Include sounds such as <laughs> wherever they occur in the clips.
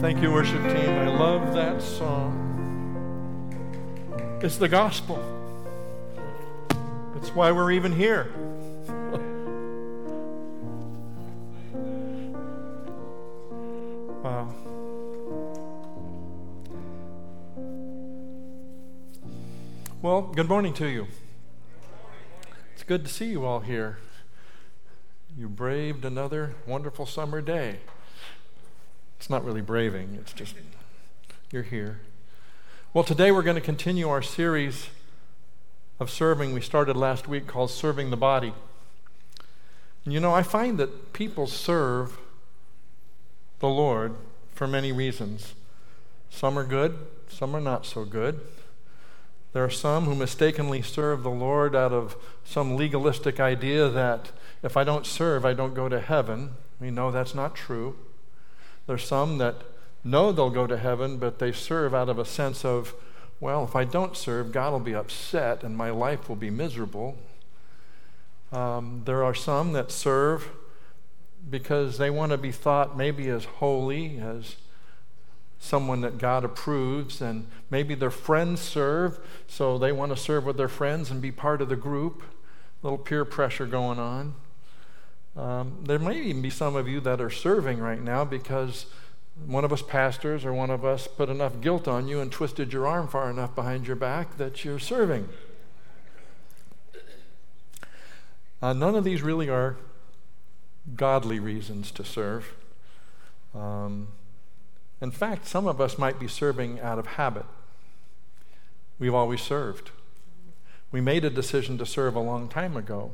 Thank you, worship team. I love that song. It's the gospel. It's why we're even here. wow. Well, good morning to you. It's good to see you all here. You braved another wonderful summer day. It's not really braving, it's just you're here. Well, today we're going to continue our series of serving we started last week called Serving the Body. And you know, I find that people serve the Lord for many reasons. Some are good, some are not so good. There are some who mistakenly serve the Lord out of some legalistic idea that if I don't serve, I don't go to heaven. We know that's not true. There's some that know they'll go to heaven, but they serve out of a sense of, well, if I don't serve, God will be upset and my life will be miserable. Um, there are some that serve because they want to be thought maybe as holy, as someone that God approves, and maybe their friends serve, so they want to serve with their friends and be part of the group. A little peer pressure going on. Um, there may even be some of you that are serving right now because one of us pastors or one of us put enough guilt on you and twisted your arm far enough behind your back that you're serving. Uh, none of these really are godly reasons to serve. Um, in fact, some of us might be serving out of habit. We've always served. We made a decision to serve a long time ago.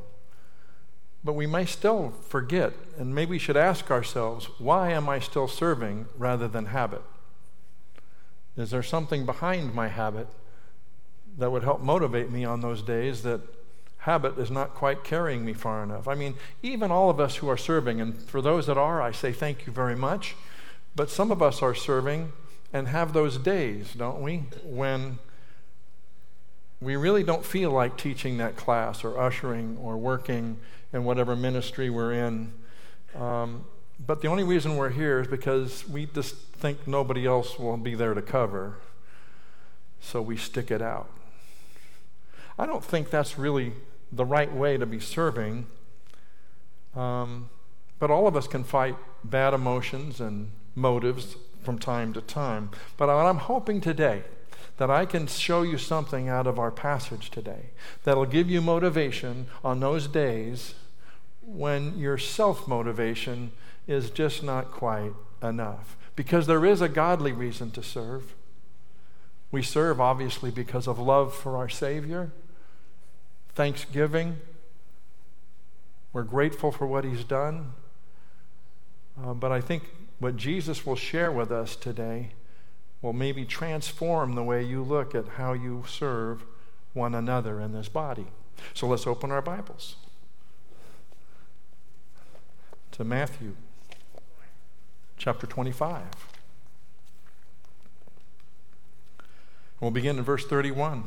But we may still forget, and maybe we should ask ourselves, why am I still serving rather than habit? Is there something behind my habit that would help motivate me on those days that habit is not quite carrying me far enough? I mean, even all of us who are serving, and for those that are, I say thank you very much, but some of us are serving and have those days, don't we, when we really don't feel like teaching that class or ushering or working in whatever ministry we're in. Um, but the only reason we're here is because we just think nobody else will be there to cover. So we stick it out. I don't think that's really the right way to be serving. Um, but all of us can fight bad emotions and motives from time to time. But I'm hoping today that I can show you something out of our passage today that'll give you motivation on those days when your self motivation is just not quite enough. Because there is a godly reason to serve. We serve, obviously, because of love for our Savior, thanksgiving. We're grateful for what He's done. Uh, but I think what Jesus will share with us today will maybe transform the way you look at how you serve one another in this body. So let's open our Bibles to Matthew chapter 25. We'll begin in verse 31.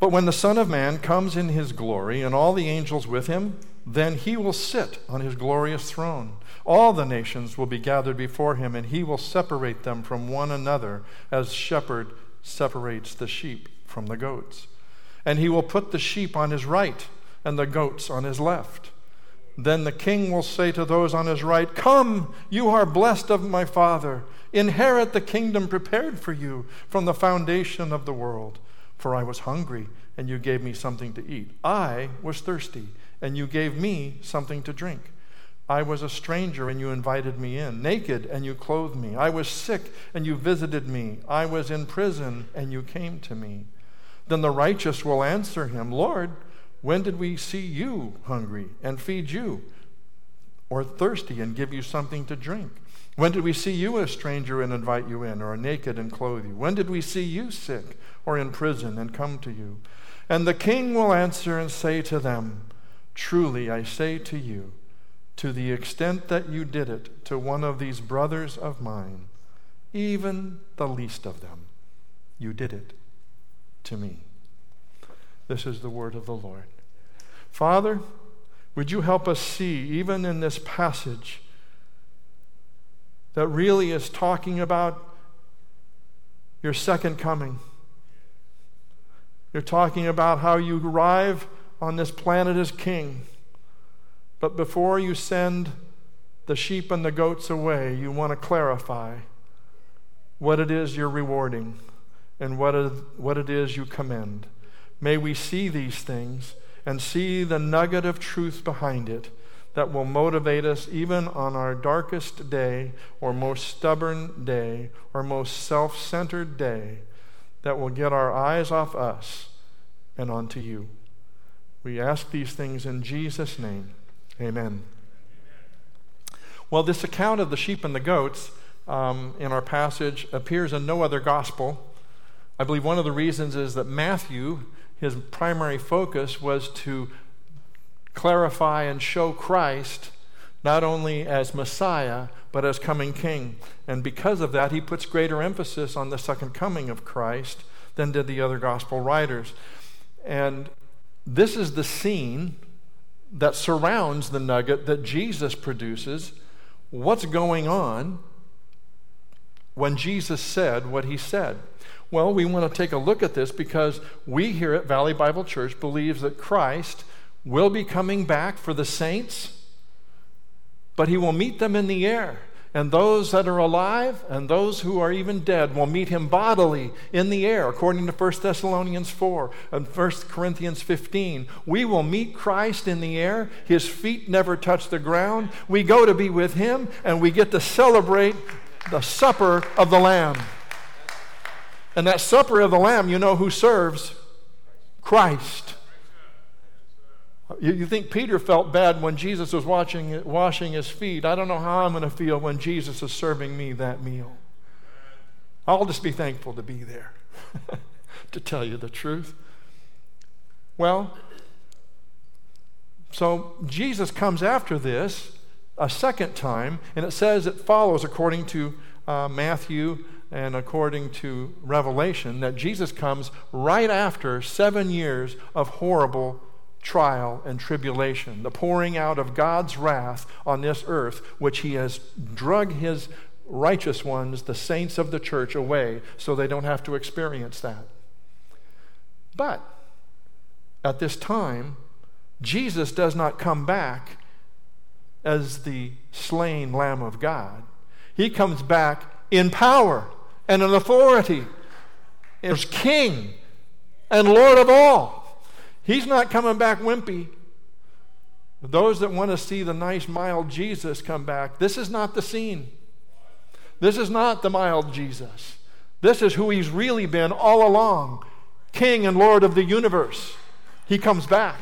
But when the Son of Man comes in his glory and all the angels with him, then he will sit on his glorious throne. All the nations will be gathered before him, and he will separate them from one another as shepherd separates the sheep from the goats. And he will put the sheep on his right and the goats on his left. Then the king will say to those on his right, Come, you are blessed of my Father. Inherit the kingdom prepared for you from the foundation of the world. For I was hungry, and you gave me something to eat. I was thirsty, and you gave me something to drink. I was a stranger, and you invited me in. Naked, and you clothed me. I was sick, and you visited me. I was in prison, and you came to me. Then the righteous will answer him, Lord, when did we see you hungry and feed you, or thirsty and give you something to drink? When did we see you a stranger and invite you in, or naked and clothe you? When did we see you sick or in prison and come to you? And the king will answer and say to them, Truly I say to you, to the extent that you did it to one of these brothers of mine, even the least of them, you did it to me. This is the word of the Lord. Father, would you help us see, even in this passage, that really is talking about your second coming. You're talking about how you arrive on this planet as king. But before you send the sheep and the goats away, you want to clarify what it is you're rewarding and what it, is you commend. May we see these things and see the nugget of truth behind it that will motivate us even on our darkest day or most stubborn day or most self centered day, that will get our eyes off us and onto you. We ask these things in Jesus' name. Amen. Well, this account of the sheep and the goats um, in our passage appears in no other gospel. I believe one of the reasons is that Matthew, his primary focus was to clarify and show Christ not only as Messiah, but as coming King. And because of that, he puts greater emphasis on the second coming of Christ than did the other gospel writers. And this is the scene that surrounds the nugget that Jesus produces. What's going on when Jesus said what he said? Well, we want to take a look at this because we here at Valley Bible Church believes that Christ will be coming back for the saints, but he will meet them in the air. And those that are alive and those who are even dead will meet him bodily in the air, according to 1 Thessalonians 4 and 1 Corinthians 15. We will meet Christ in the air. His feet never touch the ground. We go to be with him, and we get to celebrate the supper of the Lamb. And that supper of the Lamb, you know who serves? Christ. You, think Peter felt bad when Jesus was watching, washing his feet. I don't know how I'm going to feel when Jesus is serving me that meal. I'll just be thankful to be there, <laughs> to tell you the truth. Well, so Jesus comes after this a second time, and it says it follows according to uh, Matthew and according to Revelation that Jesus comes right after seven years of horrible trial and tribulation, the pouring out of God's wrath on this earth, which He has drug His righteous ones, the saints of the church, away so they don't have to experience that. But at this time, Jesus does not come back as the slain Lamb of God. He comes back in power and an authority as King and Lord of all. He's not coming back wimpy. Those that want to see the nice, mild Jesus come back, this is not the scene. This is not the mild Jesus. This is who he's really been all along King and Lord of the universe. He comes back.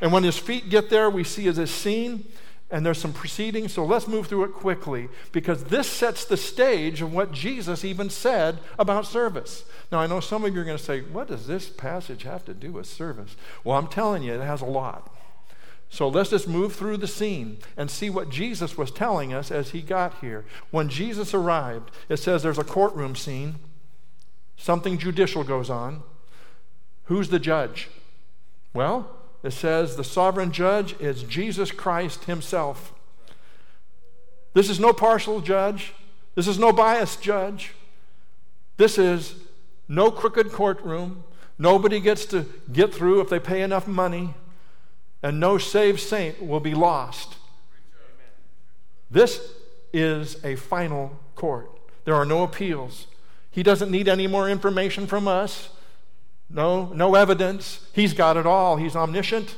And when his feet get there, we see as a scene and there's some proceedings, so let's move through it quickly because this sets the stage of what Jesus even said about service. Now, I know some of you are going to say, What does this passage have to do with service? Well, I'm telling you, it has a lot. So let's just move through the scene and see what Jesus was telling us as he got here. When Jesus arrived, it says there's a courtroom scene, something judicial goes on. Who's the judge? Well, it says the sovereign judge is Jesus Christ himself. This is no partial judge. This is no biased judge. This is no crooked courtroom. Nobody gets to get through if they pay enough money. And no saved saint will be lost. This is a final court. There are no appeals. He doesn't need any more information from us. No, no evidence. He's got it all. He's omniscient.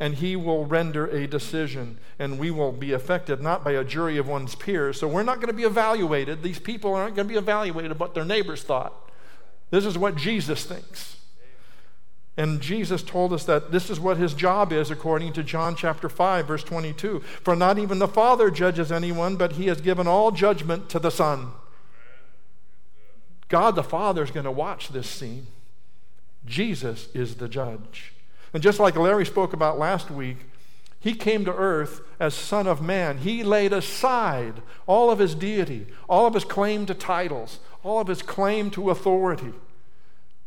And he will render a decision, and we will be affected not by a jury of one's peers. So we're not going to be evaluated. These people aren't going to be evaluated what their neighbors thought. This is what Jesus thinks. And Jesus told us that this is what his job is, according to John chapter 5, verse 22. For not even the Father judges anyone, but he has given all judgment to the Son. God the Father is going to watch this scene. Jesus is the judge. And just like Larry spoke about last week, he came to earth as Son of Man. He laid aside all of his deity, all of his claim to titles, all of his claim to authority.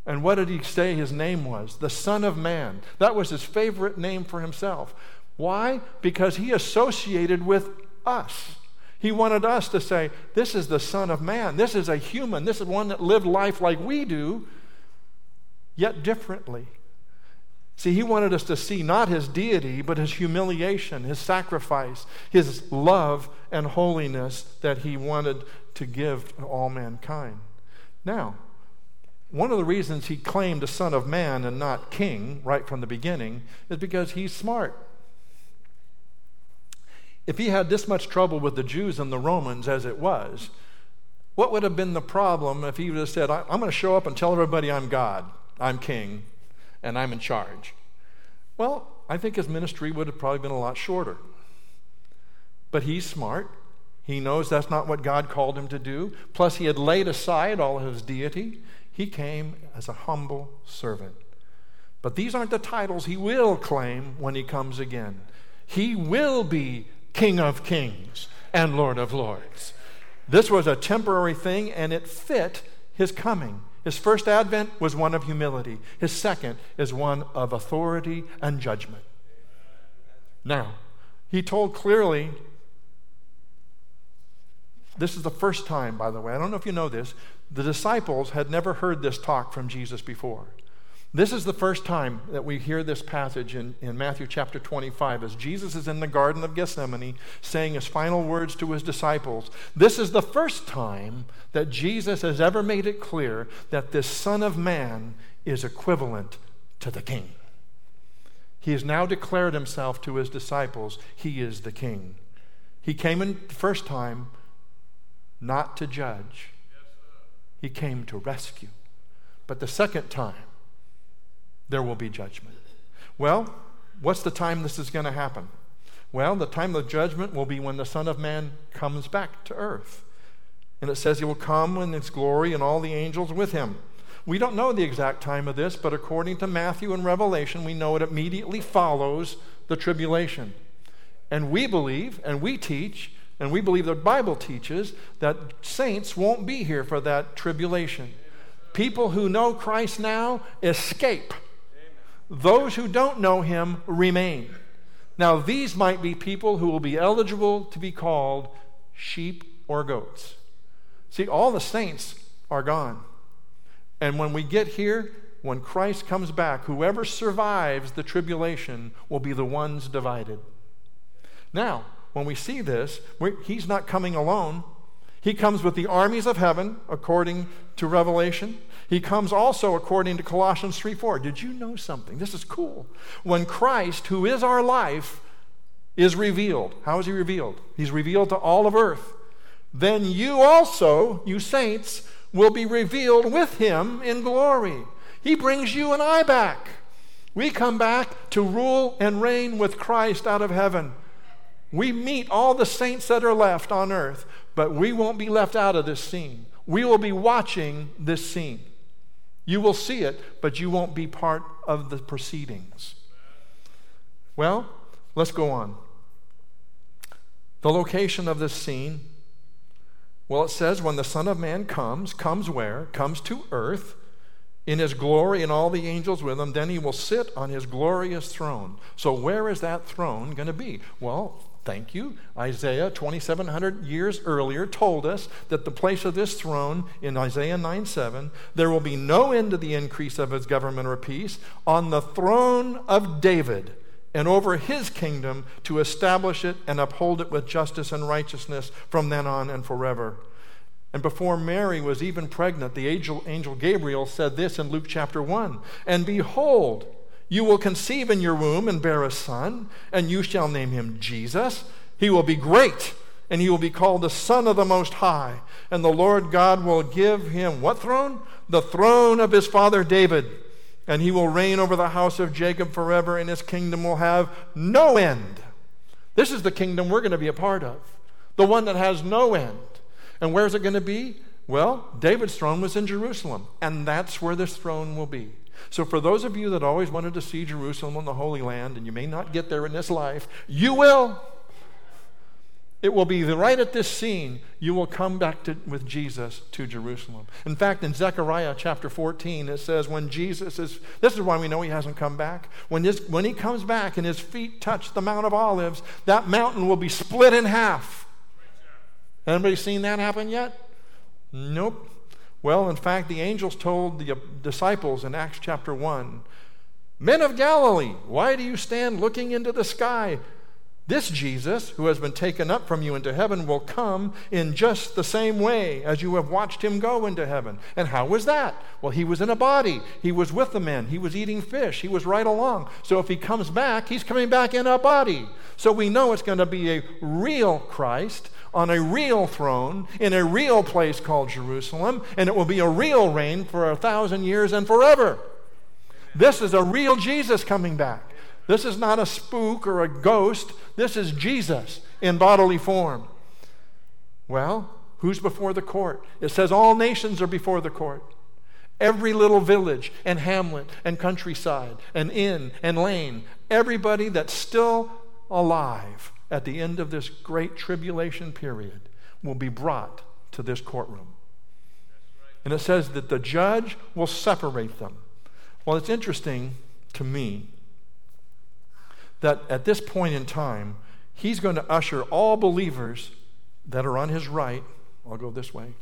And what did he say his name was? The Son of Man. That was his favorite name for himself. Why? Because he associated with us. He wanted us to say, This is the Son of Man. This is a human. This is one that lived life like we do, yet differently. See, he wanted us to see not his deity, but his humiliation, his sacrifice, his love and holiness that he wanted to give to all mankind. Now, one of the reasons he claimed a son of man and not king right from the beginning is because he's smart. If he had this much trouble with the Jews and the Romans as it was, what would have been the problem if he would have said, I'm going to show up and tell everybody I'm God, I'm king, and I'm in charge? Well, I think his ministry would have probably been a lot shorter. But he's smart. He knows that's not what God called him to do. Plus, he had laid aside all of his deity. He came as a humble servant. But these aren't the titles he will claim when he comes again. He will be King of Kings and Lord of Lords. This was a temporary thing, and it fit his coming. His first advent was one of humility, his second is one of authority and judgment. Now, he told clearly this is the first time, by the way. I don't know if you know this. The disciples had never heard this talk from Jesus before. This is the first time that we hear this passage in, in Matthew chapter 25 as Jesus is in the Garden of Gethsemane saying his final words to his disciples. This is the first time that Jesus has ever made it clear that this Son of Man is equivalent to the King. He has now declared himself to his disciples, He is the King. He came in the first time not to judge, He came to rescue. But the second time, there will be judgment. Well, what's the time this is going to happen? Well, the time of judgment will be when the Son of Man comes back to earth. And it says he will come in his glory and all the angels with him. We don't know the exact time of this, but according to Matthew and Revelation, we know it immediately follows the tribulation. And we believe, and we teach, and we believe the Bible teaches that saints won't be here for that tribulation. People who know Christ now escape those who don't know him remain. Now, these might be people who will be eligible to be called sheep or goats. See, all the saints are gone. And when we get here, when Christ comes back, whoever survives the tribulation will be the ones divided. Now, when we see this, he's not coming alone. He comes with the armies of heaven, according to Revelation. He comes also according to Colossians 3 4. Did you know something? This is cool. When Christ, who is our life, is revealed, how is he revealed? He's revealed to all of earth. Then you also, you saints, will be revealed with him in glory. He brings you and I back. We come back to rule and reign with Christ out of heaven. We meet all the saints that are left on earth, but we won't be left out of this scene. We will be watching this scene. You will see it, but you won't be part of the proceedings. Well, let's go on. The location of this scene, well, it says, when the Son of Man comes, comes where? Comes to earth in his glory and all the angels with him, then he will sit on his glorious throne. So, where is that throne going to be? Well, Thank you. Isaiah, 2,700 years earlier, told us that the place of this throne in Isaiah 9 7, there will be no end to the increase of his government or peace on the throne of David and over his kingdom to establish it and uphold it with justice and righteousness from then on and forever. And before Mary was even pregnant, the angel, angel Gabriel said this in Luke chapter 1 And behold, you will conceive in your womb and bear a son, and you shall name him Jesus. He will be great, and he will be called the Son of the Most High. And the Lord God will give him what throne? The throne of his father David. And he will reign over the house of Jacob forever, and his kingdom will have no end. This is the kingdom we're going to be a part of, the one that has no end. And where's it going to be? Well, David's throne was in Jerusalem, and that's where this throne will be. So, for those of you that always wanted to see Jerusalem and the Holy Land, and you may not get there in this life, you will. It will be right at this scene you will come back to, with Jesus to Jerusalem. In fact, in Zechariah chapter 14, it says, when Jesus is, this is why we know he hasn't come back. When, his, when he comes back and his feet touch the Mount of Olives, that mountain will be split in half. Anybody seen that happen yet? Nope. Well, in fact, the angels told the uh, disciples in Acts chapter 1 Men of Galilee, why do you stand looking into the sky? This Jesus, who has been taken up from you into heaven, will come in just the same way as you have watched him go into heaven. And how was that? Well, he was in a body. He was with the men. He was eating fish. He was right along. So if he comes back, he's coming back in a body. So we know it's going to be a real Christ on a real throne in a real place called Jerusalem, and it will be a real reign for a thousand years and forever. This is a real Jesus coming back. This is not a spook or a ghost. This is Jesus in bodily form. Well, who's before the court? It says all nations are before the court. Every little village and hamlet and countryside and inn and lane, everybody that's still alive at the end of this great tribulation period will be brought to this courtroom. And it says that the judge will separate them. Well, it's interesting to me that at this point in time, he's going to usher all believers that are on his right, I'll go this way,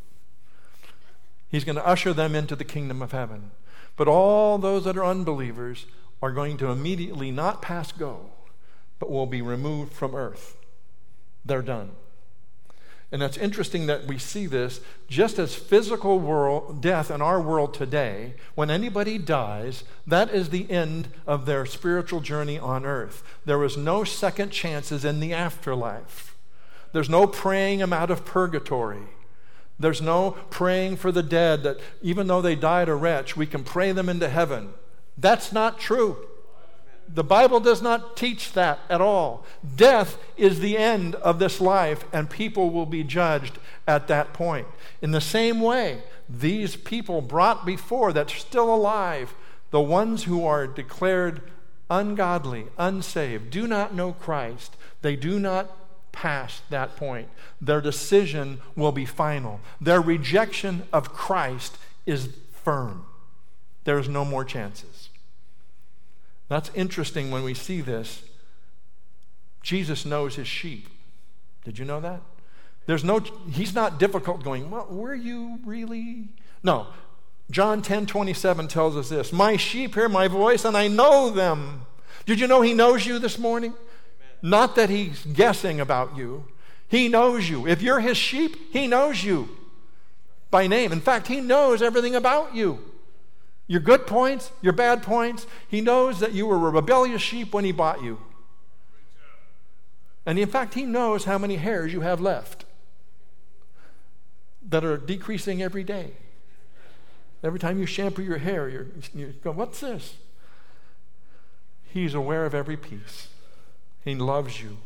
he's going to usher them into the kingdom of heaven. But all those that are unbelievers are going to immediately not pass go, but will be removed from earth. They're done. And it's interesting that we see this just as physical world, death in our world today, when anybody dies, that is the end of their spiritual journey on earth. There is no second chances in the afterlife. There's no praying them out of purgatory. There's no praying for the dead that even though they died a wretch, we can pray them into heaven. That's not true. The Bible does not teach that at all. Death is the end of this life, and people will be judged at that point. In the same way, these people brought before that's still alive, the ones who are declared ungodly, unsaved, do not know Christ, they do not pass that point. Their decision will be final. Their rejection of Christ is firm. There's no more chances. That's interesting when we see this. Jesus knows his sheep. Did you know that? There's no, he's not difficult going, well, were you really? No. John 10 27 tells us this My sheep hear my voice, and I know them. Did you know he knows you this morning? Amen. Not that he's guessing about you. He knows you. If you're his sheep, he knows you by name. In fact, he knows everything about you. Your good points, your bad points. He knows that you were a rebellious sheep when he bought you. And in fact, he knows how many hairs you have left that are decreasing every day. Every time you shampoo your hair, you're, you go, What's this? He's aware of every piece. He loves you.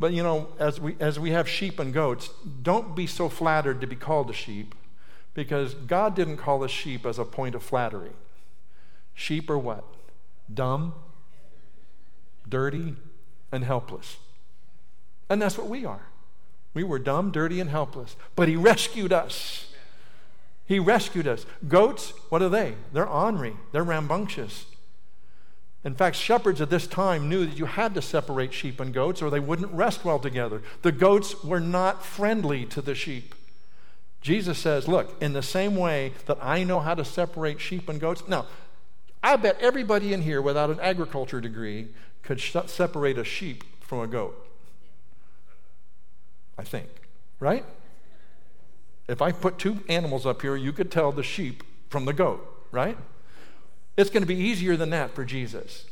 But you know, as we, as we have sheep and goats, don't be so flattered to be called a sheep because God didn't call us sheep as a point of flattery. Sheep are what? Dumb, dirty, and helpless. And that's what we are. We were dumb, dirty, and helpless. But He rescued us. He rescued us. Goats, what are they? They're ornery, they're rambunctious. In fact, shepherds at this time knew that you had to separate sheep and goats or they wouldn't rest well together. The goats were not friendly to the sheep. Jesus says, Look, in the same way that I know how to separate sheep and goats. Now, I bet everybody in here without an agriculture degree could sh- separate a sheep from a goat. I think, right? If I put two animals up here, you could tell the sheep from the goat, right? It's going to be easier than that for Jesus.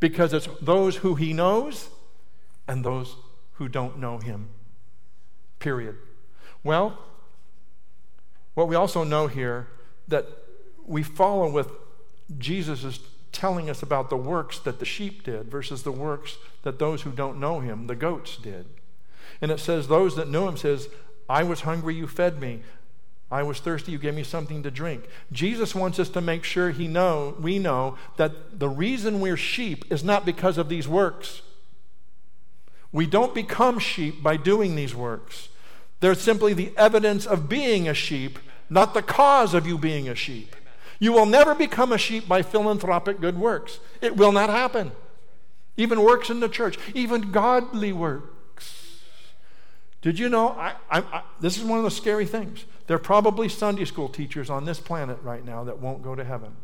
Because it's those who he knows and those who don't know him. Period. Well, what we also know here that we follow with Jesus is telling us about the works that the sheep did versus the works that those who don't know him, the goats, did. And it says, Those that knew him says, I was hungry, you fed me. I was thirsty, you gave me something to drink. Jesus wants us to make sure he know, we know that the reason we're sheep is not because of these works. We don't become sheep by doing these works. They're simply the evidence of being a sheep, not the cause of you being a sheep. You will never become a sheep by philanthropic good works. It will not happen. Even works in the church, even godly works. Did you know? I, I, I, this is one of the scary things. There are probably Sunday school teachers on this planet right now that won't go to heaven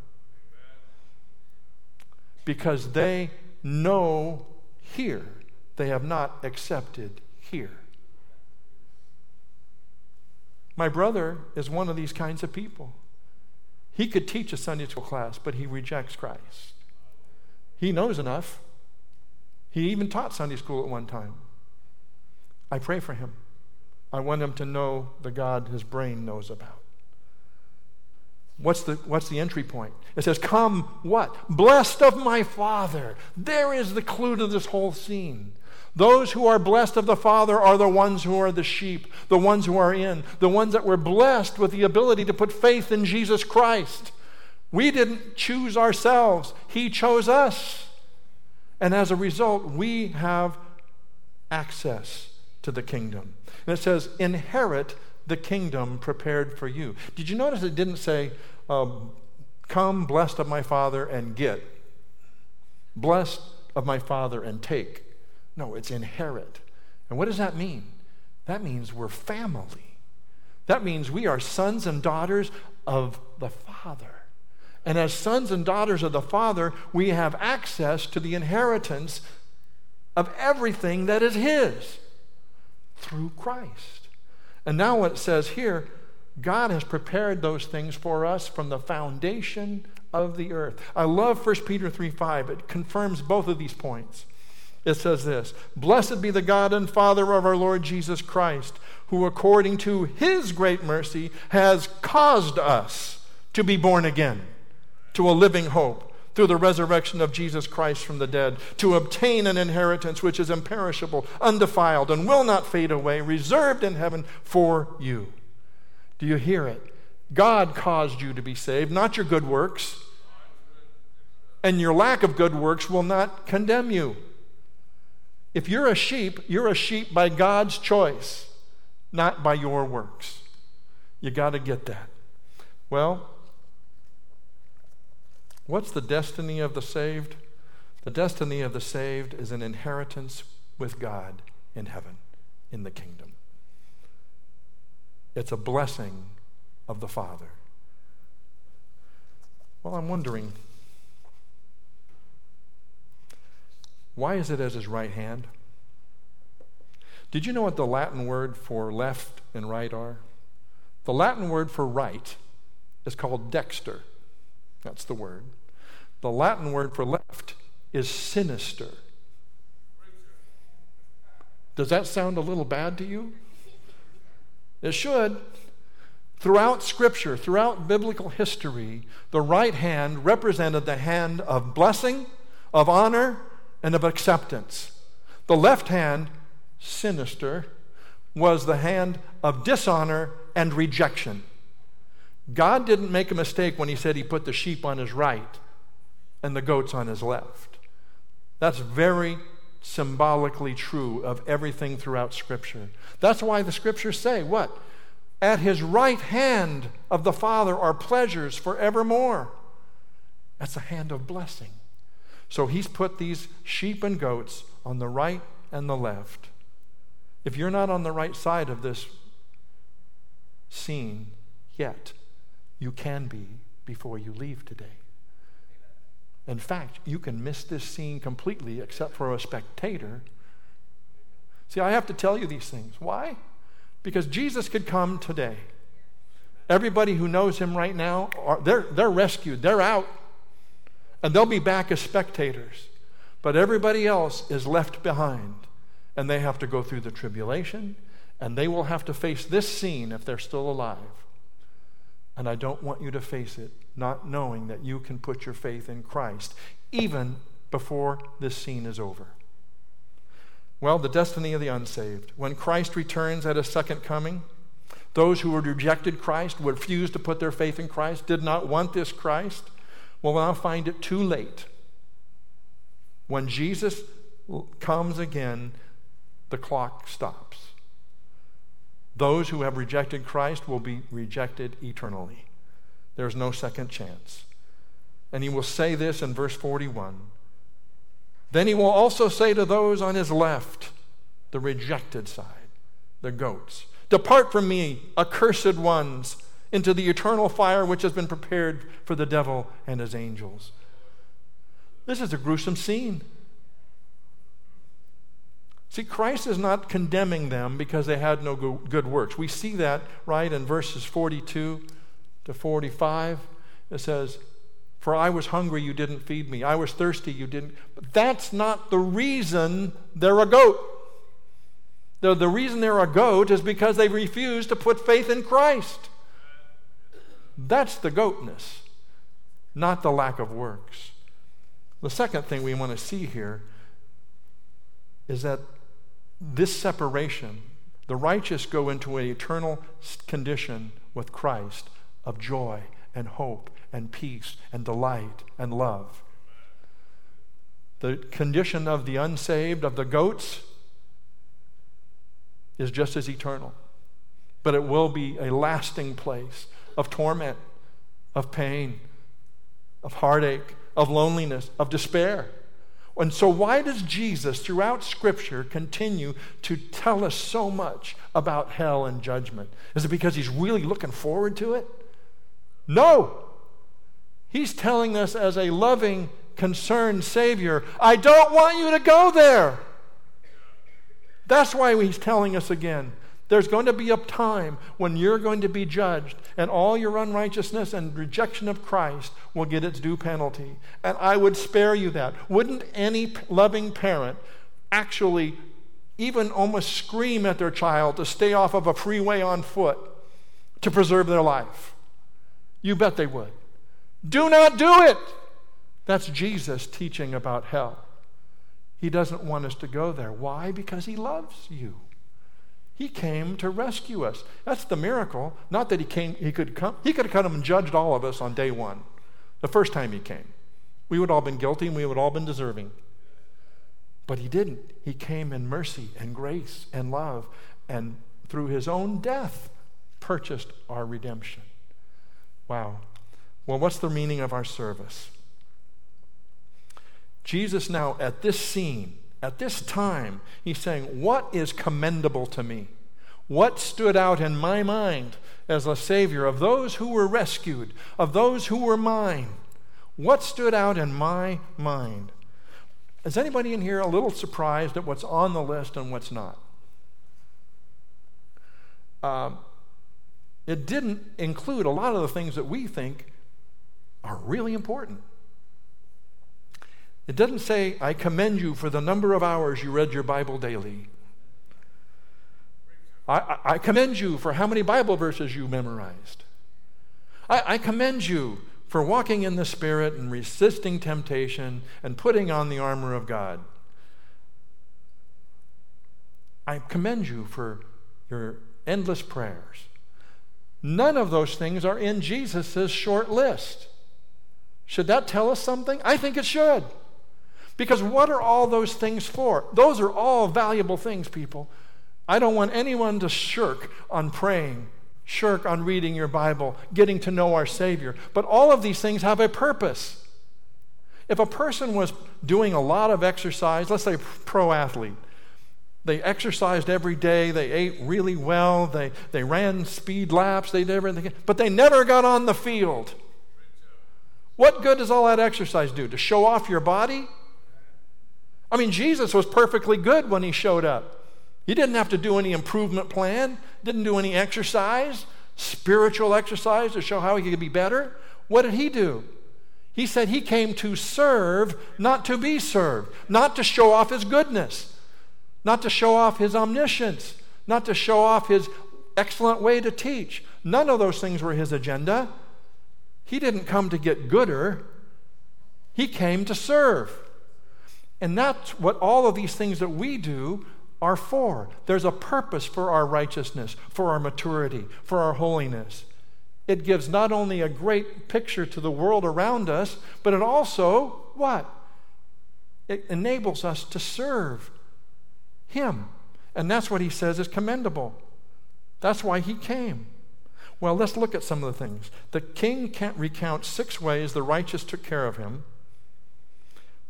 because they know here, they have not accepted here. My brother is one of these kinds of people. He could teach a Sunday school class, but he rejects Christ. He knows enough. He even taught Sunday school at one time. I pray for him. I want him to know the God his brain knows about. What's the, what's the entry point? It says, Come, what? Blessed of my Father. There is the clue to this whole scene. Those who are blessed of the Father are the ones who are the sheep, the ones who are in, the ones that were blessed with the ability to put faith in Jesus Christ. We didn't choose ourselves, He chose us. And as a result, we have access to the kingdom. And it says, inherit the kingdom prepared for you. Did you notice it didn't say, um, Come, blessed of my Father, and get? Blessed of my Father, and take. No, it's inherit. And what does that mean? That means we're family. That means we are sons and daughters of the Father. And as sons and daughters of the Father, we have access to the inheritance of everything that is His through Christ. And now, what it says here, God has prepared those things for us from the foundation of the earth. I love 1 Peter 3 5. It confirms both of these points. It says this Blessed be the God and Father of our Lord Jesus Christ, who according to his great mercy has caused us to be born again to a living hope through the resurrection of Jesus Christ from the dead, to obtain an inheritance which is imperishable, undefiled, and will not fade away, reserved in heaven for you. Do you hear it? God caused you to be saved, not your good works. And your lack of good works will not condemn you. If you're a sheep, you're a sheep by God's choice, not by your works. You got to get that. Well, What's the destiny of the saved? The destiny of the saved is an inheritance with God in heaven, in the kingdom. It's a blessing of the Father. Well, I'm wondering why is it as his right hand? Did you know what the Latin word for left and right are? The Latin word for right is called dexter. That's the word. The Latin word for left is sinister. Does that sound a little bad to you? It should. Throughout Scripture, throughout biblical history, the right hand represented the hand of blessing, of honor, and of acceptance. The left hand, sinister, was the hand of dishonor and rejection. God didn't make a mistake when He said He put the sheep on His right and the goats on his left. That's very symbolically true of everything throughout Scripture. That's why the Scriptures say, what? At his right hand of the Father are pleasures forevermore. That's a hand of blessing. So he's put these sheep and goats on the right and the left. If you're not on the right side of this scene yet, you can be before you leave today. In fact, you can miss this scene completely except for a spectator. See, I have to tell you these things. Why? Because Jesus could come today. Everybody who knows him right now, are, they're, they're rescued, they're out, and they'll be back as spectators. But everybody else is left behind, and they have to go through the tribulation, and they will have to face this scene if they're still alive. And I don't want you to face it not knowing that you can put your faith in Christ, even before this scene is over. Well, the destiny of the unsaved. When Christ returns at his second coming, those who had rejected Christ, refused to put their faith in Christ, did not want this Christ, will now find it too late. When Jesus comes again, the clock stops. Those who have rejected Christ will be rejected eternally. There's no second chance. And he will say this in verse 41. Then he will also say to those on his left, the rejected side, the goats. Depart from me, accursed ones, into the eternal fire which has been prepared for the devil and his angels. This is a gruesome scene. See, Christ is not condemning them because they had no good works. We see that right in verses 42 to 45. It says, For I was hungry, you didn't feed me. I was thirsty, you didn't. But that's not the reason they're a goat. The, the reason they're a goat is because they refuse to put faith in Christ. That's the goatness, not the lack of works. The second thing we want to see here is that this separation, the righteous go into an eternal condition with Christ of joy and hope and peace and delight and love. The condition of the unsaved, of the goats, is just as eternal. But it will be a lasting place of torment, of pain, of heartache, of loneliness, of despair. And so, why does Jesus, throughout Scripture, continue to tell us so much about hell and judgment? Is it because he's really looking forward to it? No. He's telling us as a loving, concerned Savior, I don't want you to go there. That's why he's telling us again. There's going to be a time when you're going to be judged, and all your unrighteousness and rejection of Christ will get its due penalty. And I would spare you that. Wouldn't any loving parent actually even almost scream at their child to stay off of a freeway on foot to preserve their life? You bet they would. Do not do it. That's Jesus teaching about hell. He doesn't want us to go there. Why? Because He loves you. He came to rescue us. That's the miracle. Not that He came, He could come, He could have come and judged all of us on day one, the first time He came. We would all been guilty and we would all been deserving. But He didn't. He came in mercy and grace and love, and through His own death, purchased our redemption. Wow. Well, what's the meaning of our service? Jesus, now at this scene, at this time, he's saying, What is commendable to me? What stood out in my mind as a Savior of those who were rescued, of those who were mine? What stood out in my mind? Is anybody in here a little surprised at what's on the list and what's not? Uh, it didn't include a lot of the things that we think are really important. It doesn't say, I commend you for the number of hours you read your Bible daily. I, I commend you for how many Bible verses you memorized. I, I commend you for walking in the Spirit and resisting temptation and putting on the armor of God. I commend you for your endless prayers. None of those things are in Jesus' short list. Should that tell us something? I think it should. Because what are all those things for? Those are all valuable things, people. I don't want anyone to shirk on praying, shirk on reading your Bible, getting to know our Savior. But all of these things have a purpose. If a person was doing a lot of exercise, let's say pro athlete, they exercised every day, they ate really well, they, they ran speed laps, they did everything, but they never got on the field. What good does all that exercise do? To show off your body? I mean, Jesus was perfectly good when he showed up. He didn't have to do any improvement plan, didn't do any exercise, spiritual exercise to show how he could be better. What did he do? He said he came to serve, not to be served, not to show off his goodness, not to show off his omniscience, not to show off his excellent way to teach. None of those things were his agenda. He didn't come to get gooder, he came to serve. And that's what all of these things that we do are for. There's a purpose for our righteousness, for our maturity, for our holiness. It gives not only a great picture to the world around us, but it also, what? It enables us to serve Him. And that's what He says is commendable. That's why He came. Well, let's look at some of the things. The king can't recount six ways the righteous took care of him.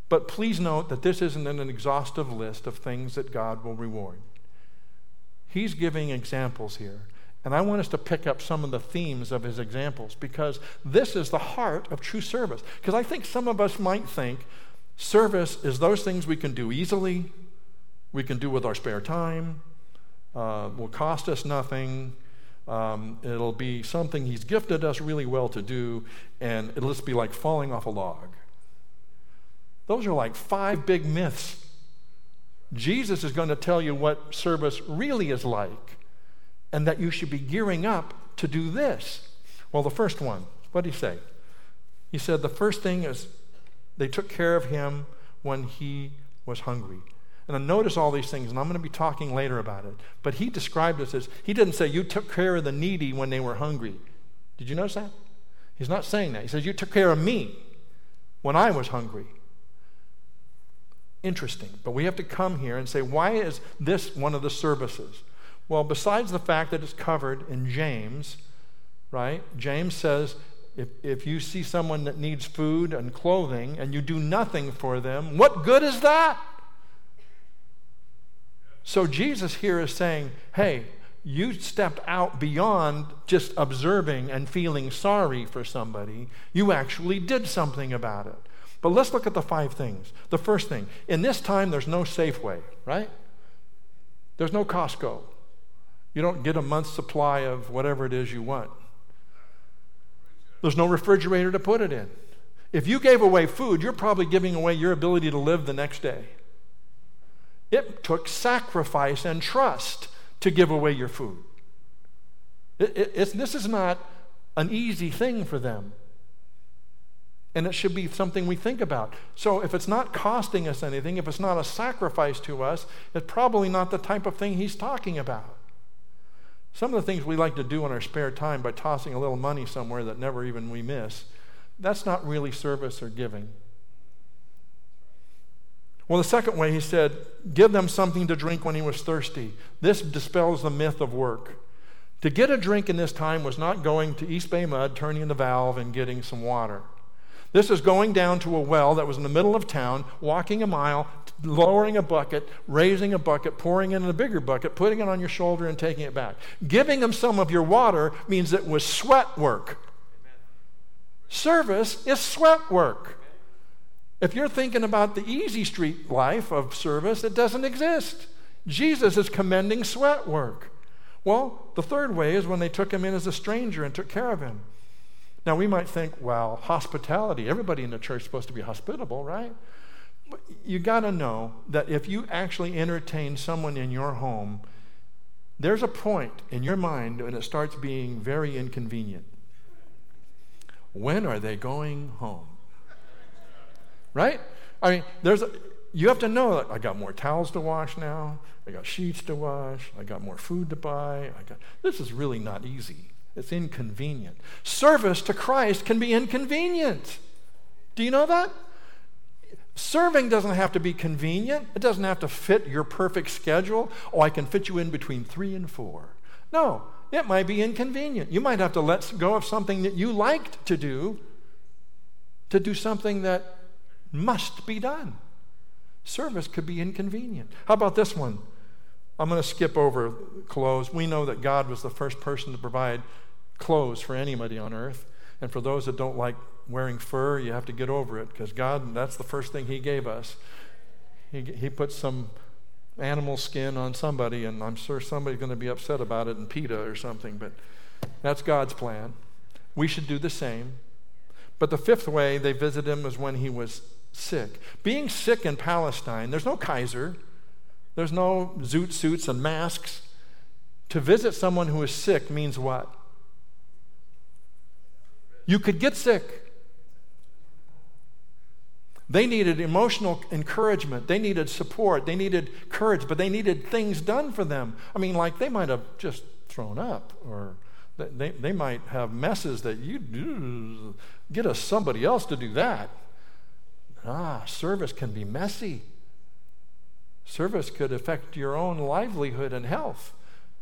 But please note that this isn't an exhaustive list of things that God will reward. he's giving examples here. And I want us to pick up some of the themes of his examples because this is the heart of true service. Because I think some of us might think service is those things we can do easily, we can do with our spare time, uh, will cost us nothing. Um, it'll be something he's gifted us really well to do, and it'll just be like falling off a log. Those are like five big myths. Jesus is going to tell you what service really is like and that you should be gearing up to do this. Well, the first one, what did he say? He said the first thing is they took care of him when he was hungry. And I notice all these things, and I'm going to be talking later about it. But he described this as he didn't say you took care of the needy when they were hungry. Did you notice that? He's not saying that. He says you took care of me when I was hungry. Interesting. But we have to come here and say, why is this one of the services? Well, besides the fact that it's covered in James, right? James says if, if you see someone that needs food and clothing and you do nothing for them, what good is that? So Jesus here is saying, hey, you stepped out beyond just observing and feeling sorry for somebody. You actually did something about it. But let's look at the five things. The first thing, in this time, there's no Safeway, right? There's no Costco. You don't get a month's supply of whatever it is you want. There's no refrigerator to put it in. If you gave away food, you're probably giving away your ability to live the next day. It took sacrifice and trust to give away your food. It, it, this is not an easy thing for them. And it should be something we think about. So, if it's not costing us anything, if it's not a sacrifice to us, it's probably not the type of thing he's talking about. Some of the things we like to do in our spare time by tossing a little money somewhere that never even we miss, that's not really service or giving. Well, the second way he said, give them something to drink when he was thirsty. This dispels the myth of work. To get a drink in this time was not going to East Bay Mud, turning the valve, and getting some water. This is going down to a well that was in the middle of town, walking a mile, lowering a bucket, raising a bucket, pouring it in a bigger bucket, putting it on your shoulder, and taking it back. Giving them some of your water means it was sweat work. Service is sweat work. If you're thinking about the easy street life of service, it doesn't exist. Jesus is commending sweat work. Well, the third way is when they took him in as a stranger and took care of him. Now, we might think, well, hospitality, everybody in the church is supposed to be hospitable, right? But you got to know that if you actually entertain someone in your home, there's a point in your mind when it starts being very inconvenient. When are they going home? Right? I mean, there's a, you have to know that I got more towels to wash now. I got sheets to wash. I got more food to buy. I got, this is really not easy. It's inconvenient. Service to Christ can be inconvenient. Do you know that? Serving doesn't have to be convenient. It doesn't have to fit your perfect schedule. Oh, I can fit you in between three and four. No, it might be inconvenient. You might have to let go of something that you liked to do to do something that must be done. Service could be inconvenient. How about this one? I'm going to skip over clothes. We know that God was the first person to provide clothes for anybody on earth. And for those that don't like wearing fur, you have to get over it because God, that's the first thing He gave us. He, he put some animal skin on somebody, and I'm sure somebody's going to be upset about it in PETA or something, but that's God's plan. We should do the same. But the fifth way they visited him was when he was sick. Being sick in Palestine, there's no Kaiser, there's no zoot suits and masks. To visit someone who is sick means what? You could get sick. They needed emotional encouragement. They needed support. They needed courage, but they needed things done for them. I mean, like they might have just thrown up, or they, they might have messes that you do. get us somebody else to do that. Ah, service can be messy. Service could affect your own livelihood and health.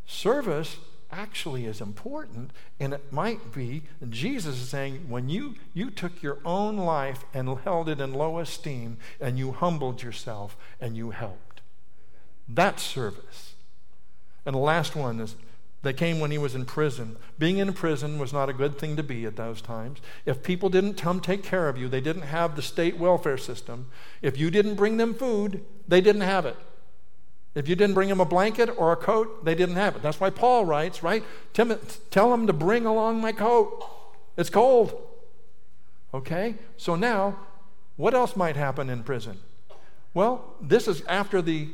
Service actually is important and it might be jesus is saying when you you took your own life and held it in low esteem and you humbled yourself and you helped that's service And the last one is they came when he was in prison. Being in prison was not a good thing to be at those times. If people didn't come take care of you, they didn't have the state welfare system. If you didn't bring them food, they didn't have it. If you didn't bring them a blanket or a coat, they didn't have it. That's why Paul writes, right? Tell them to bring along my coat. It's cold. Okay? So now, what else might happen in prison? Well, this is after the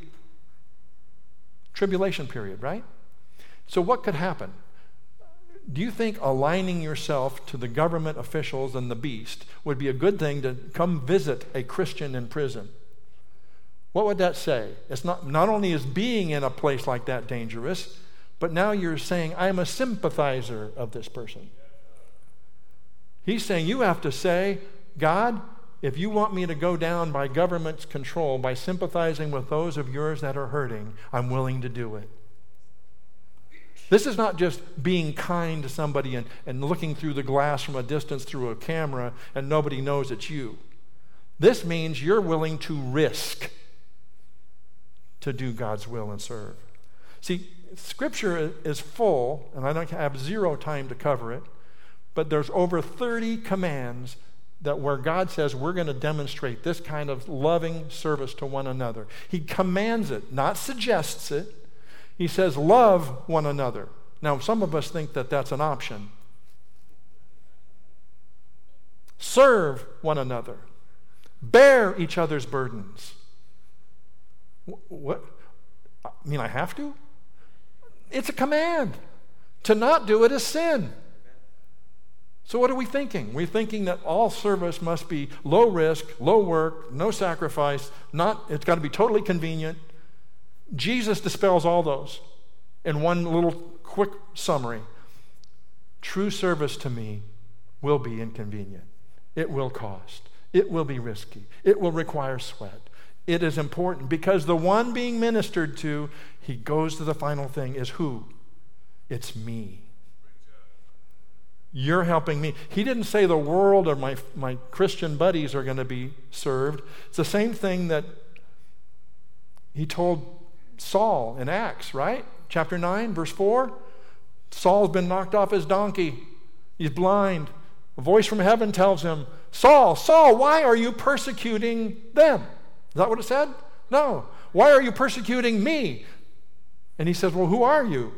tribulation period, right? So, what could happen? Do you think aligning yourself to the government officials and the beast would be a good thing to come visit a Christian in prison? What would that say? It's not, not only is being in a place like that dangerous, but now you're saying, I'm a sympathizer of this person. He's saying, You have to say, God, if you want me to go down by government's control, by sympathizing with those of yours that are hurting, I'm willing to do it. This is not just being kind to somebody and, and looking through the glass from a distance through a camera and nobody knows it's you. This means you're willing to risk to do God's will and serve. See, Scripture is full, and I don't have zero time to cover it, but there's over 30 commands that where God says we're going to demonstrate this kind of loving service to one another. He commands it, not suggests it. He says, Love one another. Now, some of us think that that's an option. Serve one another. Bear each other's burdens. What? I mean, I have to? It's a command. To not do it is sin. So, what are we thinking? We're thinking that all service must be low risk, low work, no sacrifice, not, it's got to be totally convenient. Jesus dispels all those in one little quick summary. True service to me will be inconvenient, it will cost, it will be risky, it will require sweat. It is important because the one being ministered to, he goes to the final thing, is who? It's me. You're helping me. He didn't say the world or my, my Christian buddies are going to be served. It's the same thing that he told Saul in Acts, right? Chapter 9, verse 4. Saul's been knocked off his donkey. He's blind. A voice from heaven tells him, Saul, Saul, why are you persecuting them? Is that what it said? No. Why are you persecuting me? And he says, Well, who are you?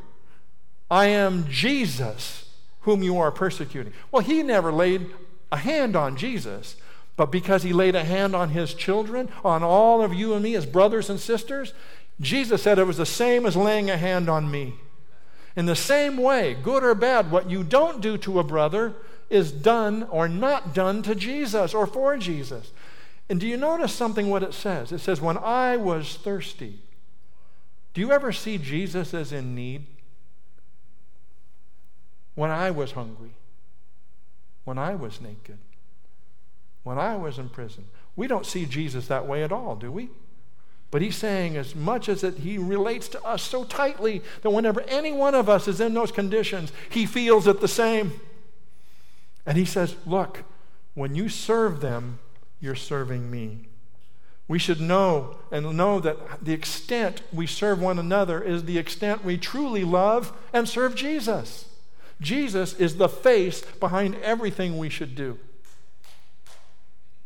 I am Jesus whom you are persecuting. Well, he never laid a hand on Jesus, but because he laid a hand on his children, on all of you and me as brothers and sisters, Jesus said it was the same as laying a hand on me. In the same way, good or bad, what you don't do to a brother is done or not done to Jesus or for Jesus. And do you notice something what it says? It says, When I was thirsty. Do you ever see Jesus as in need? when I was hungry, when I was naked, when I was in prison. We don't see Jesus that way at all, do we? But he's saying, as much as that he relates to us so tightly that whenever any one of us is in those conditions, he feels it the same. And he says, Look, when you serve them, you're serving me. We should know and know that the extent we serve one another is the extent we truly love and serve Jesus. Jesus is the face behind everything we should do.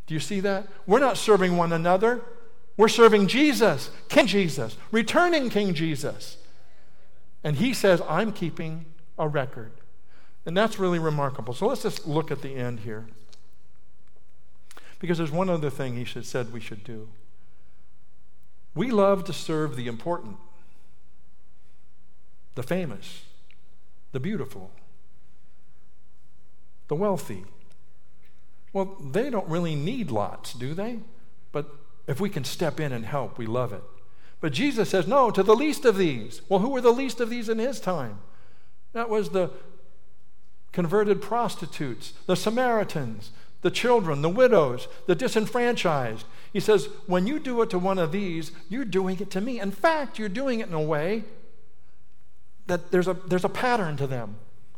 Do you see that? We're not serving one another. We're serving Jesus, King Jesus, returning King Jesus. And he says, I'm keeping a record. And that's really remarkable. So let's just look at the end here. Because there's one other thing he should, said we should do. We love to serve the important, the famous, the beautiful, the wealthy. Well, they don't really need lots, do they? But if we can step in and help, we love it. But Jesus says, no, to the least of these. Well, who were the least of these in his time? That was the converted prostitutes, the Samaritans, the children, the widows, the disenfranchised. He says, when you do it to one of these, you're doing it to me. In fact, you're doing it in a way that there's a, there's a pattern to them.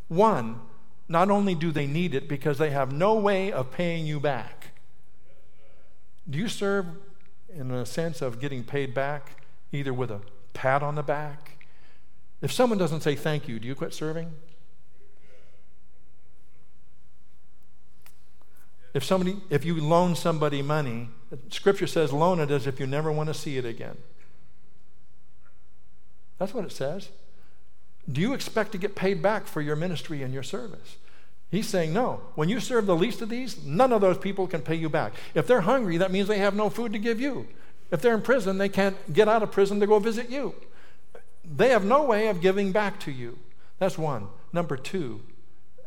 One, not only do they need it because they have no way of paying you back. Do you serve in a sense of getting paid back, either with a pat on the back, If someone doesn't say thank you, do you quit serving? If somebody, if you loan somebody money, Scripture says loan it as if you never want to see it again. That's what it says. Do you expect to get paid back for your ministry and your service? He's saying, no. When you serve the least of these, none of those people can pay you back. If they're hungry, that means they have no food to give you. If they're in prison, they can't get out of prison to go visit you. They have no way of giving back to you. That's one. Number two,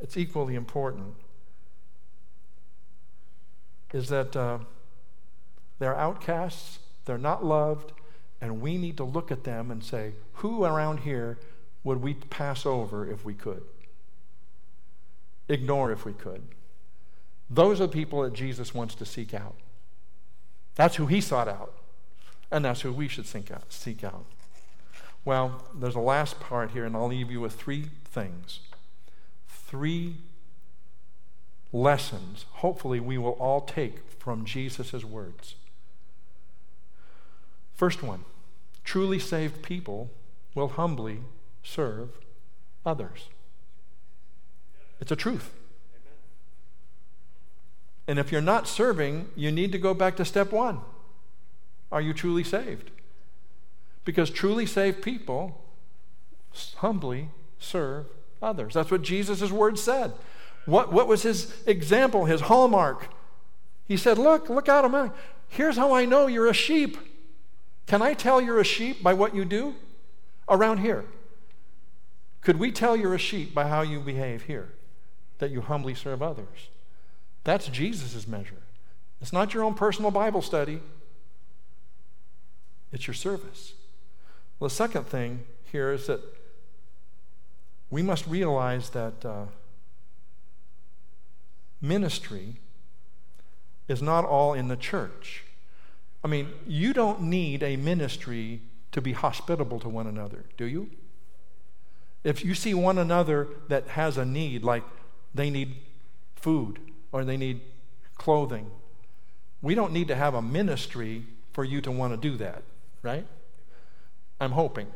it's equally important is that uh, they're outcasts, they're not loved, and we need to look at them and say, who around here would we pass over if we could? Ignore if we could. Those are the people that Jesus wants to seek out. That's who he sought out, and that's who we should out. Seek out. Well, there's a last part here, and I'll leave you with three things. Three lessons, hopefully, we will all take from Jesus' words. First one truly saved people will humbly serve others. It's a truth. And if you're not serving, you need to go back to step one. Are you truly saved? Because truly saved people humbly serve others. That's what Jesus' word said. What, what was his example, his hallmark? He said, Look, look out of my. Here's how I know you're a sheep. Can I tell you're a sheep by what you do? Around here. Could we tell you're a sheep by how you behave here? That you humbly serve others. That's Jesus' measure. It's not your own personal Bible study, it's your service. Well, the second thing here is that we must realize that. Uh, ministry is not all in the church. I mean, you don't need a ministry to be hospitable to one another, do you? If you see one another that has a need, like they need food or they need clothing, we don't need to have a ministry for you to want to do that, right? I'm hoping.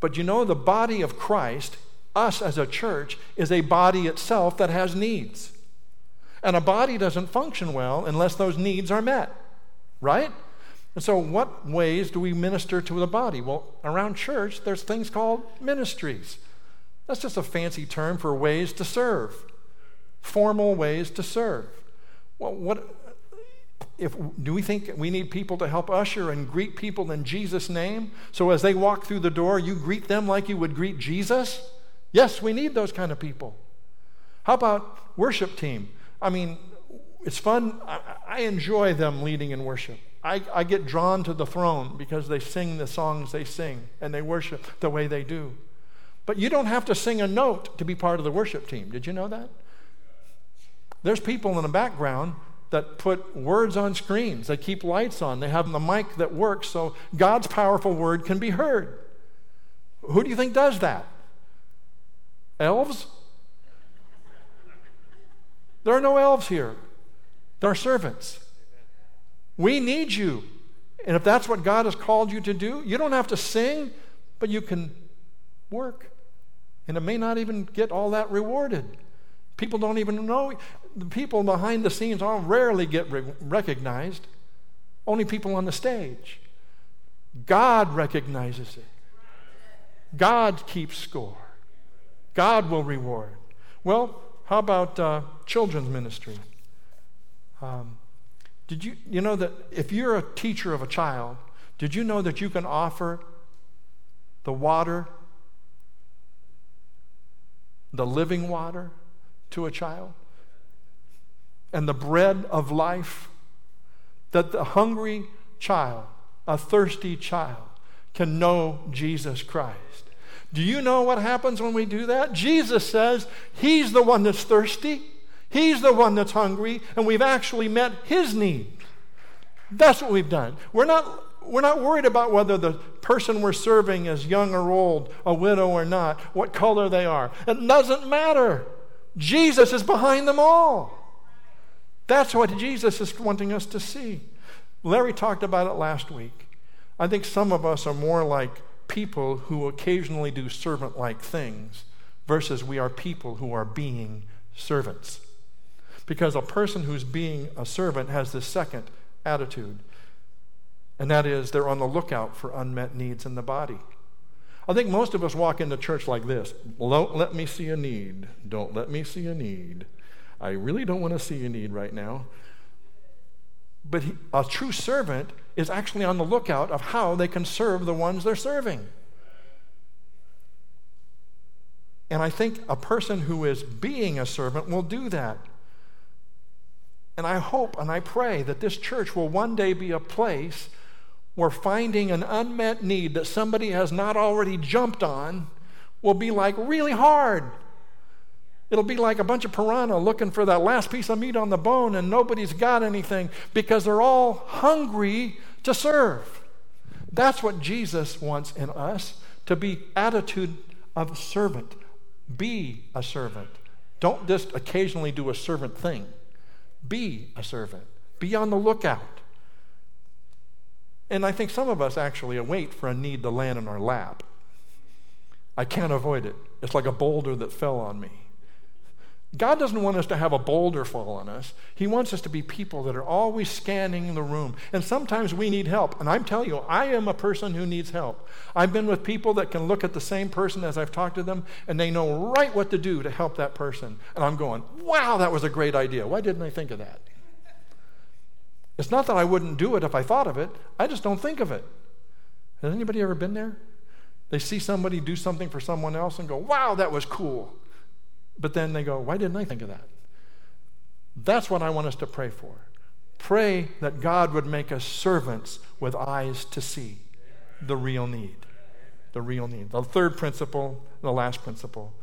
But you know, the body of Christ, us as a church, is a body itself that has needs. And a body doesn't function well unless those needs are met, right? And so, what ways do we minister to the body? Well, around church, there's things called ministries. That's just a fancy term for ways to serve, formal ways to serve. Well, what if do we think we need people to help usher and greet people in Jesus' name? So as they walk through the door, you greet them like you would greet Jesus? Yes, we need those kind of people. How about worship team? I mean, it's fun. I, I enjoy them leading in worship. I, I get drawn to the throne because they sing the songs they sing and they worship the way they do. But you don't have to sing a note to be part of the worship team. Did you know that? There's people in the background that put words on screens, they keep lights on, they have the mic that works so God's powerful word can be heard. Who do you think does that? Elves? There are no elves here, they're servants. We need you. And if that's what God has called you to do, you don't have to sing, but you can work. And it may not even get all that rewarded. People don't even know. The people behind the scenes all rarely get re- recognized, only people on the stage. God recognizes it. God keeps score. God will reward. Well, how about uh, children's ministry? Um, did you, you know that if you're a teacher of a child, did you know that you can offer the water, the living water, to a child? And the bread of life? That the hungry child, a thirsty child, can know Jesus Christ. Do you know what happens when we do that? Jesus says He's the one that's thirsty, He's the one that's hungry, and we've actually met His need. That's what we've done. We're not. We're not worried about whether the person we're serving is young or old, a widow or not, what color they are. It doesn't matter. Jesus is behind them all. That's what Jesus is wanting us to see. Larry talked about it last week. I think some of us are more like people who occasionally do servant like things versus we are people who are being servants. Because a person who's being a servant has this second attitude, and that is they're on the lookout for unmet needs in the body. I think most of us walk into church like this Don't let me see a need. Don't let me see a need. I really don't want to see a need right now. But he, a true servant is actually on the lookout of how they can serve the ones they're serving. And I think a person who is being a servant will do that. And I hope and I pray that this church will one day be a place where finding an unmet need that somebody has not already jumped on will be like really hard. It'll be like a bunch of piranha looking for that last piece of meat on the bone and nobody's got anything because they're all hungry to serve. That's what Jesus wants in us to be attitude of servant. Be a servant. Don't just occasionally do a servant thing. Be a servant. Be on the lookout. And I think some of us actually await for a need to land in our lap. I can't avoid it. It's like a boulder that fell on me. God doesn't want us to have a boulder fall on us. He wants us to be people that are always scanning the room. And sometimes we need help. And I'm telling you, I am a person who needs help. I've been with people that can look at the same person as I've talked to them, and they know right what to do to help that person. And I'm going, wow, that was a great idea. Why didn't I think of that? It's not that I wouldn't do it if I thought of it, I just don't think of it. Has anybody ever been there? They see somebody do something for someone else and go, wow, that was cool. But then they go, why didn't I think of that? That's what I want us to pray for. Pray that God would make us servants with eyes to see the real need. The real need. The third principle, the last principle,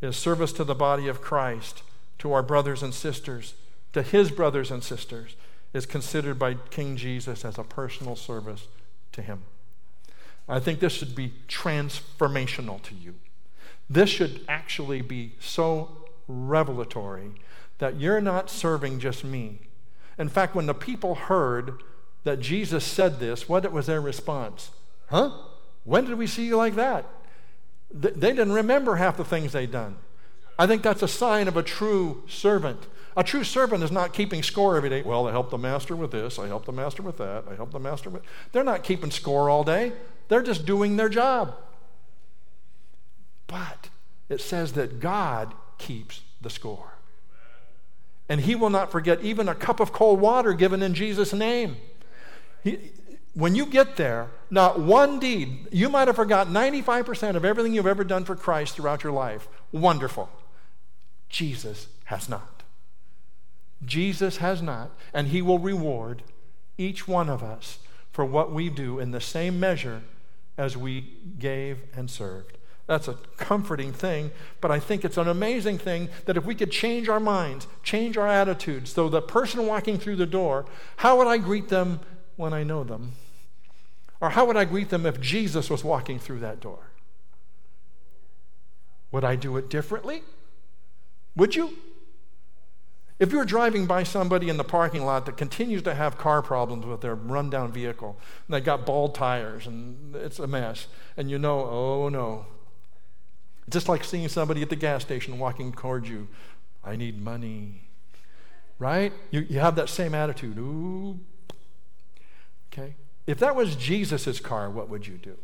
is service to the body of Christ, to our brothers and sisters, to his brothers and sisters, is considered by King Jesus as a personal service to him. I think this should be transformational to you. This should actually be so revelatory that you're not serving just me. In fact, when the people heard that Jesus said this, what was their response? Huh? When did we see you like that? They didn't remember half the things they'd done. I think that's a sign of a true servant. A true servant is not keeping score every day. Well, I helped the master with this, I helped the master with that, I helped the master with. They're not keeping score all day. They're just doing their job. But it says that God keeps the score. And he will not forget even a cup of cold water given in Jesus' name. He, when you get there, not one deed, you might have forgotten 95% of everything you've ever done for Christ throughout your life. Wonderful. Jesus has not. Jesus has not, and he will reward each one of us for what we do in the same measure as we gave and served. That's a comforting thing, but I think it's an amazing thing that if we could change our minds, change our attitudes, so the person walking through the door, how would I greet them when I know them? Or how would I greet them if Jesus was walking through that door? Would I do it differently? Would you? If you're driving by somebody in the parking lot that continues to have car problems with their rundown vehicle, and they got bald tires and it's a mess, and you know, oh no, just like seeing somebody at the gas station walking towards you. I need money. Right? You, you have that same attitude. Ooh. Okay. If that was Jesus' car, what would you do?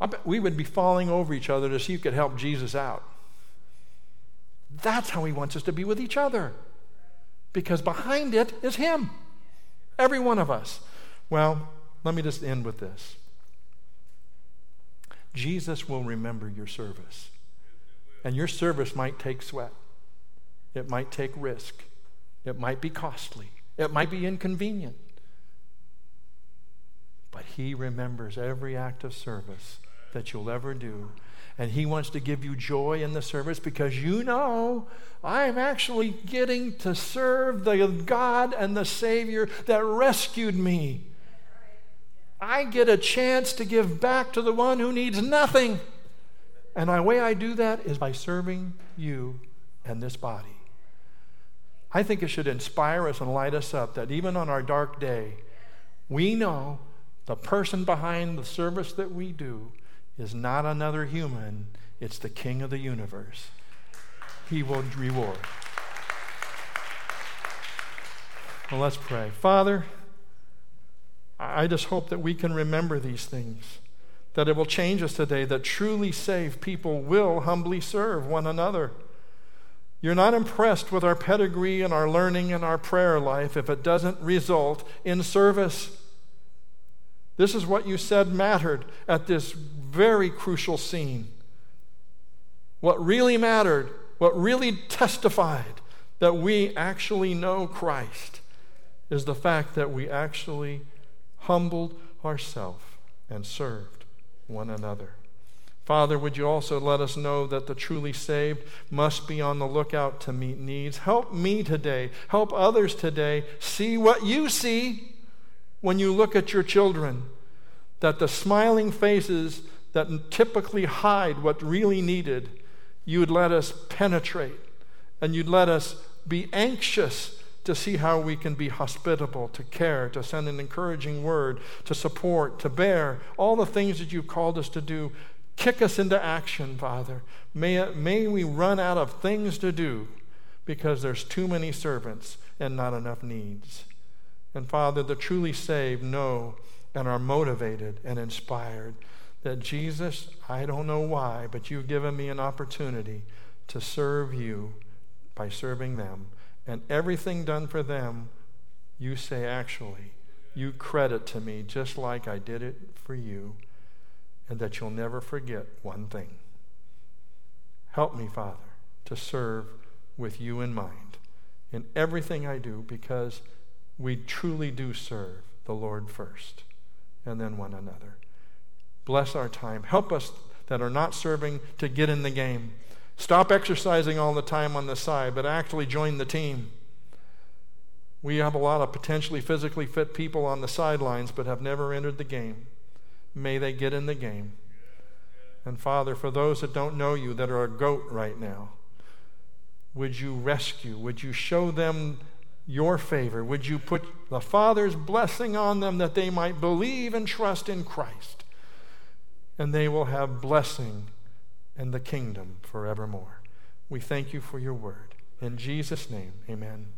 I bet we would be falling over each other to see who could help Jesus out. That's how he wants us to be with each other. Because behind it is him. Every one of us. Well, let me just end with this. Jesus will remember your service. And your service might take sweat, it might take risk, it might be costly, it might be inconvenient. But He remembers every act of service that you'll ever do. And He wants to give you joy in the service because you know I'm actually getting to serve the God and the Savior that rescued me. I get a chance to give back to the one who needs nothing. And the way I do that is by serving you and this body. I think it should inspire us and light us up that even on our dark day, we know the person behind the service that we do is not another human, it's the King of the universe. He will reward. Well, let's pray. Father, I just hope that we can remember these things, that it will change us today, that truly saved people will humbly serve one another. You're not impressed with our pedigree and our learning and our prayer life if it doesn't result in service. This is what you said mattered at this very crucial scene. What really mattered, what really testified that we actually know Christ, is the fact that we actually humbled ourselves and served one another. Father, would you also let us know that the truly saved must be on the lookout to meet needs? Help me today, help others today see what you see when you look at your children. That the smiling faces that typically hide what really needed, you would let us penetrate and you'd let us be anxious to see how we can be hospitable, to care, to send an encouraging word, to support, to bear, all the things that you've called us to do. Kick us into action, Father. May, may we run out of things to do because there's too many servants and not enough needs. And Father, the truly saved know and are motivated and inspired that Jesus, I don't know why, but you've given me an opportunity to serve you by serving them. And everything done for them, you say, actually, you credit to me just like I did it for you, and that you'll never forget one thing. Help me, Father, to serve with you in mind in everything I do because we truly do serve the Lord first and then one another. Bless our time. Help us that are not serving to get in the game Stop exercising all the time on the side, but actually join the team. We have a lot of potentially physically fit people on the sidelines, but have never entered the game. May they get in the game. And Father, for those that don't know you, that are a goat right now, would you rescue? Would you show them your favor? Would you put the Father's blessing on them that they might believe and trust in Christ? And they will have blessing and the kingdom forevermore. We thank you for your word. In Jesus' name, amen.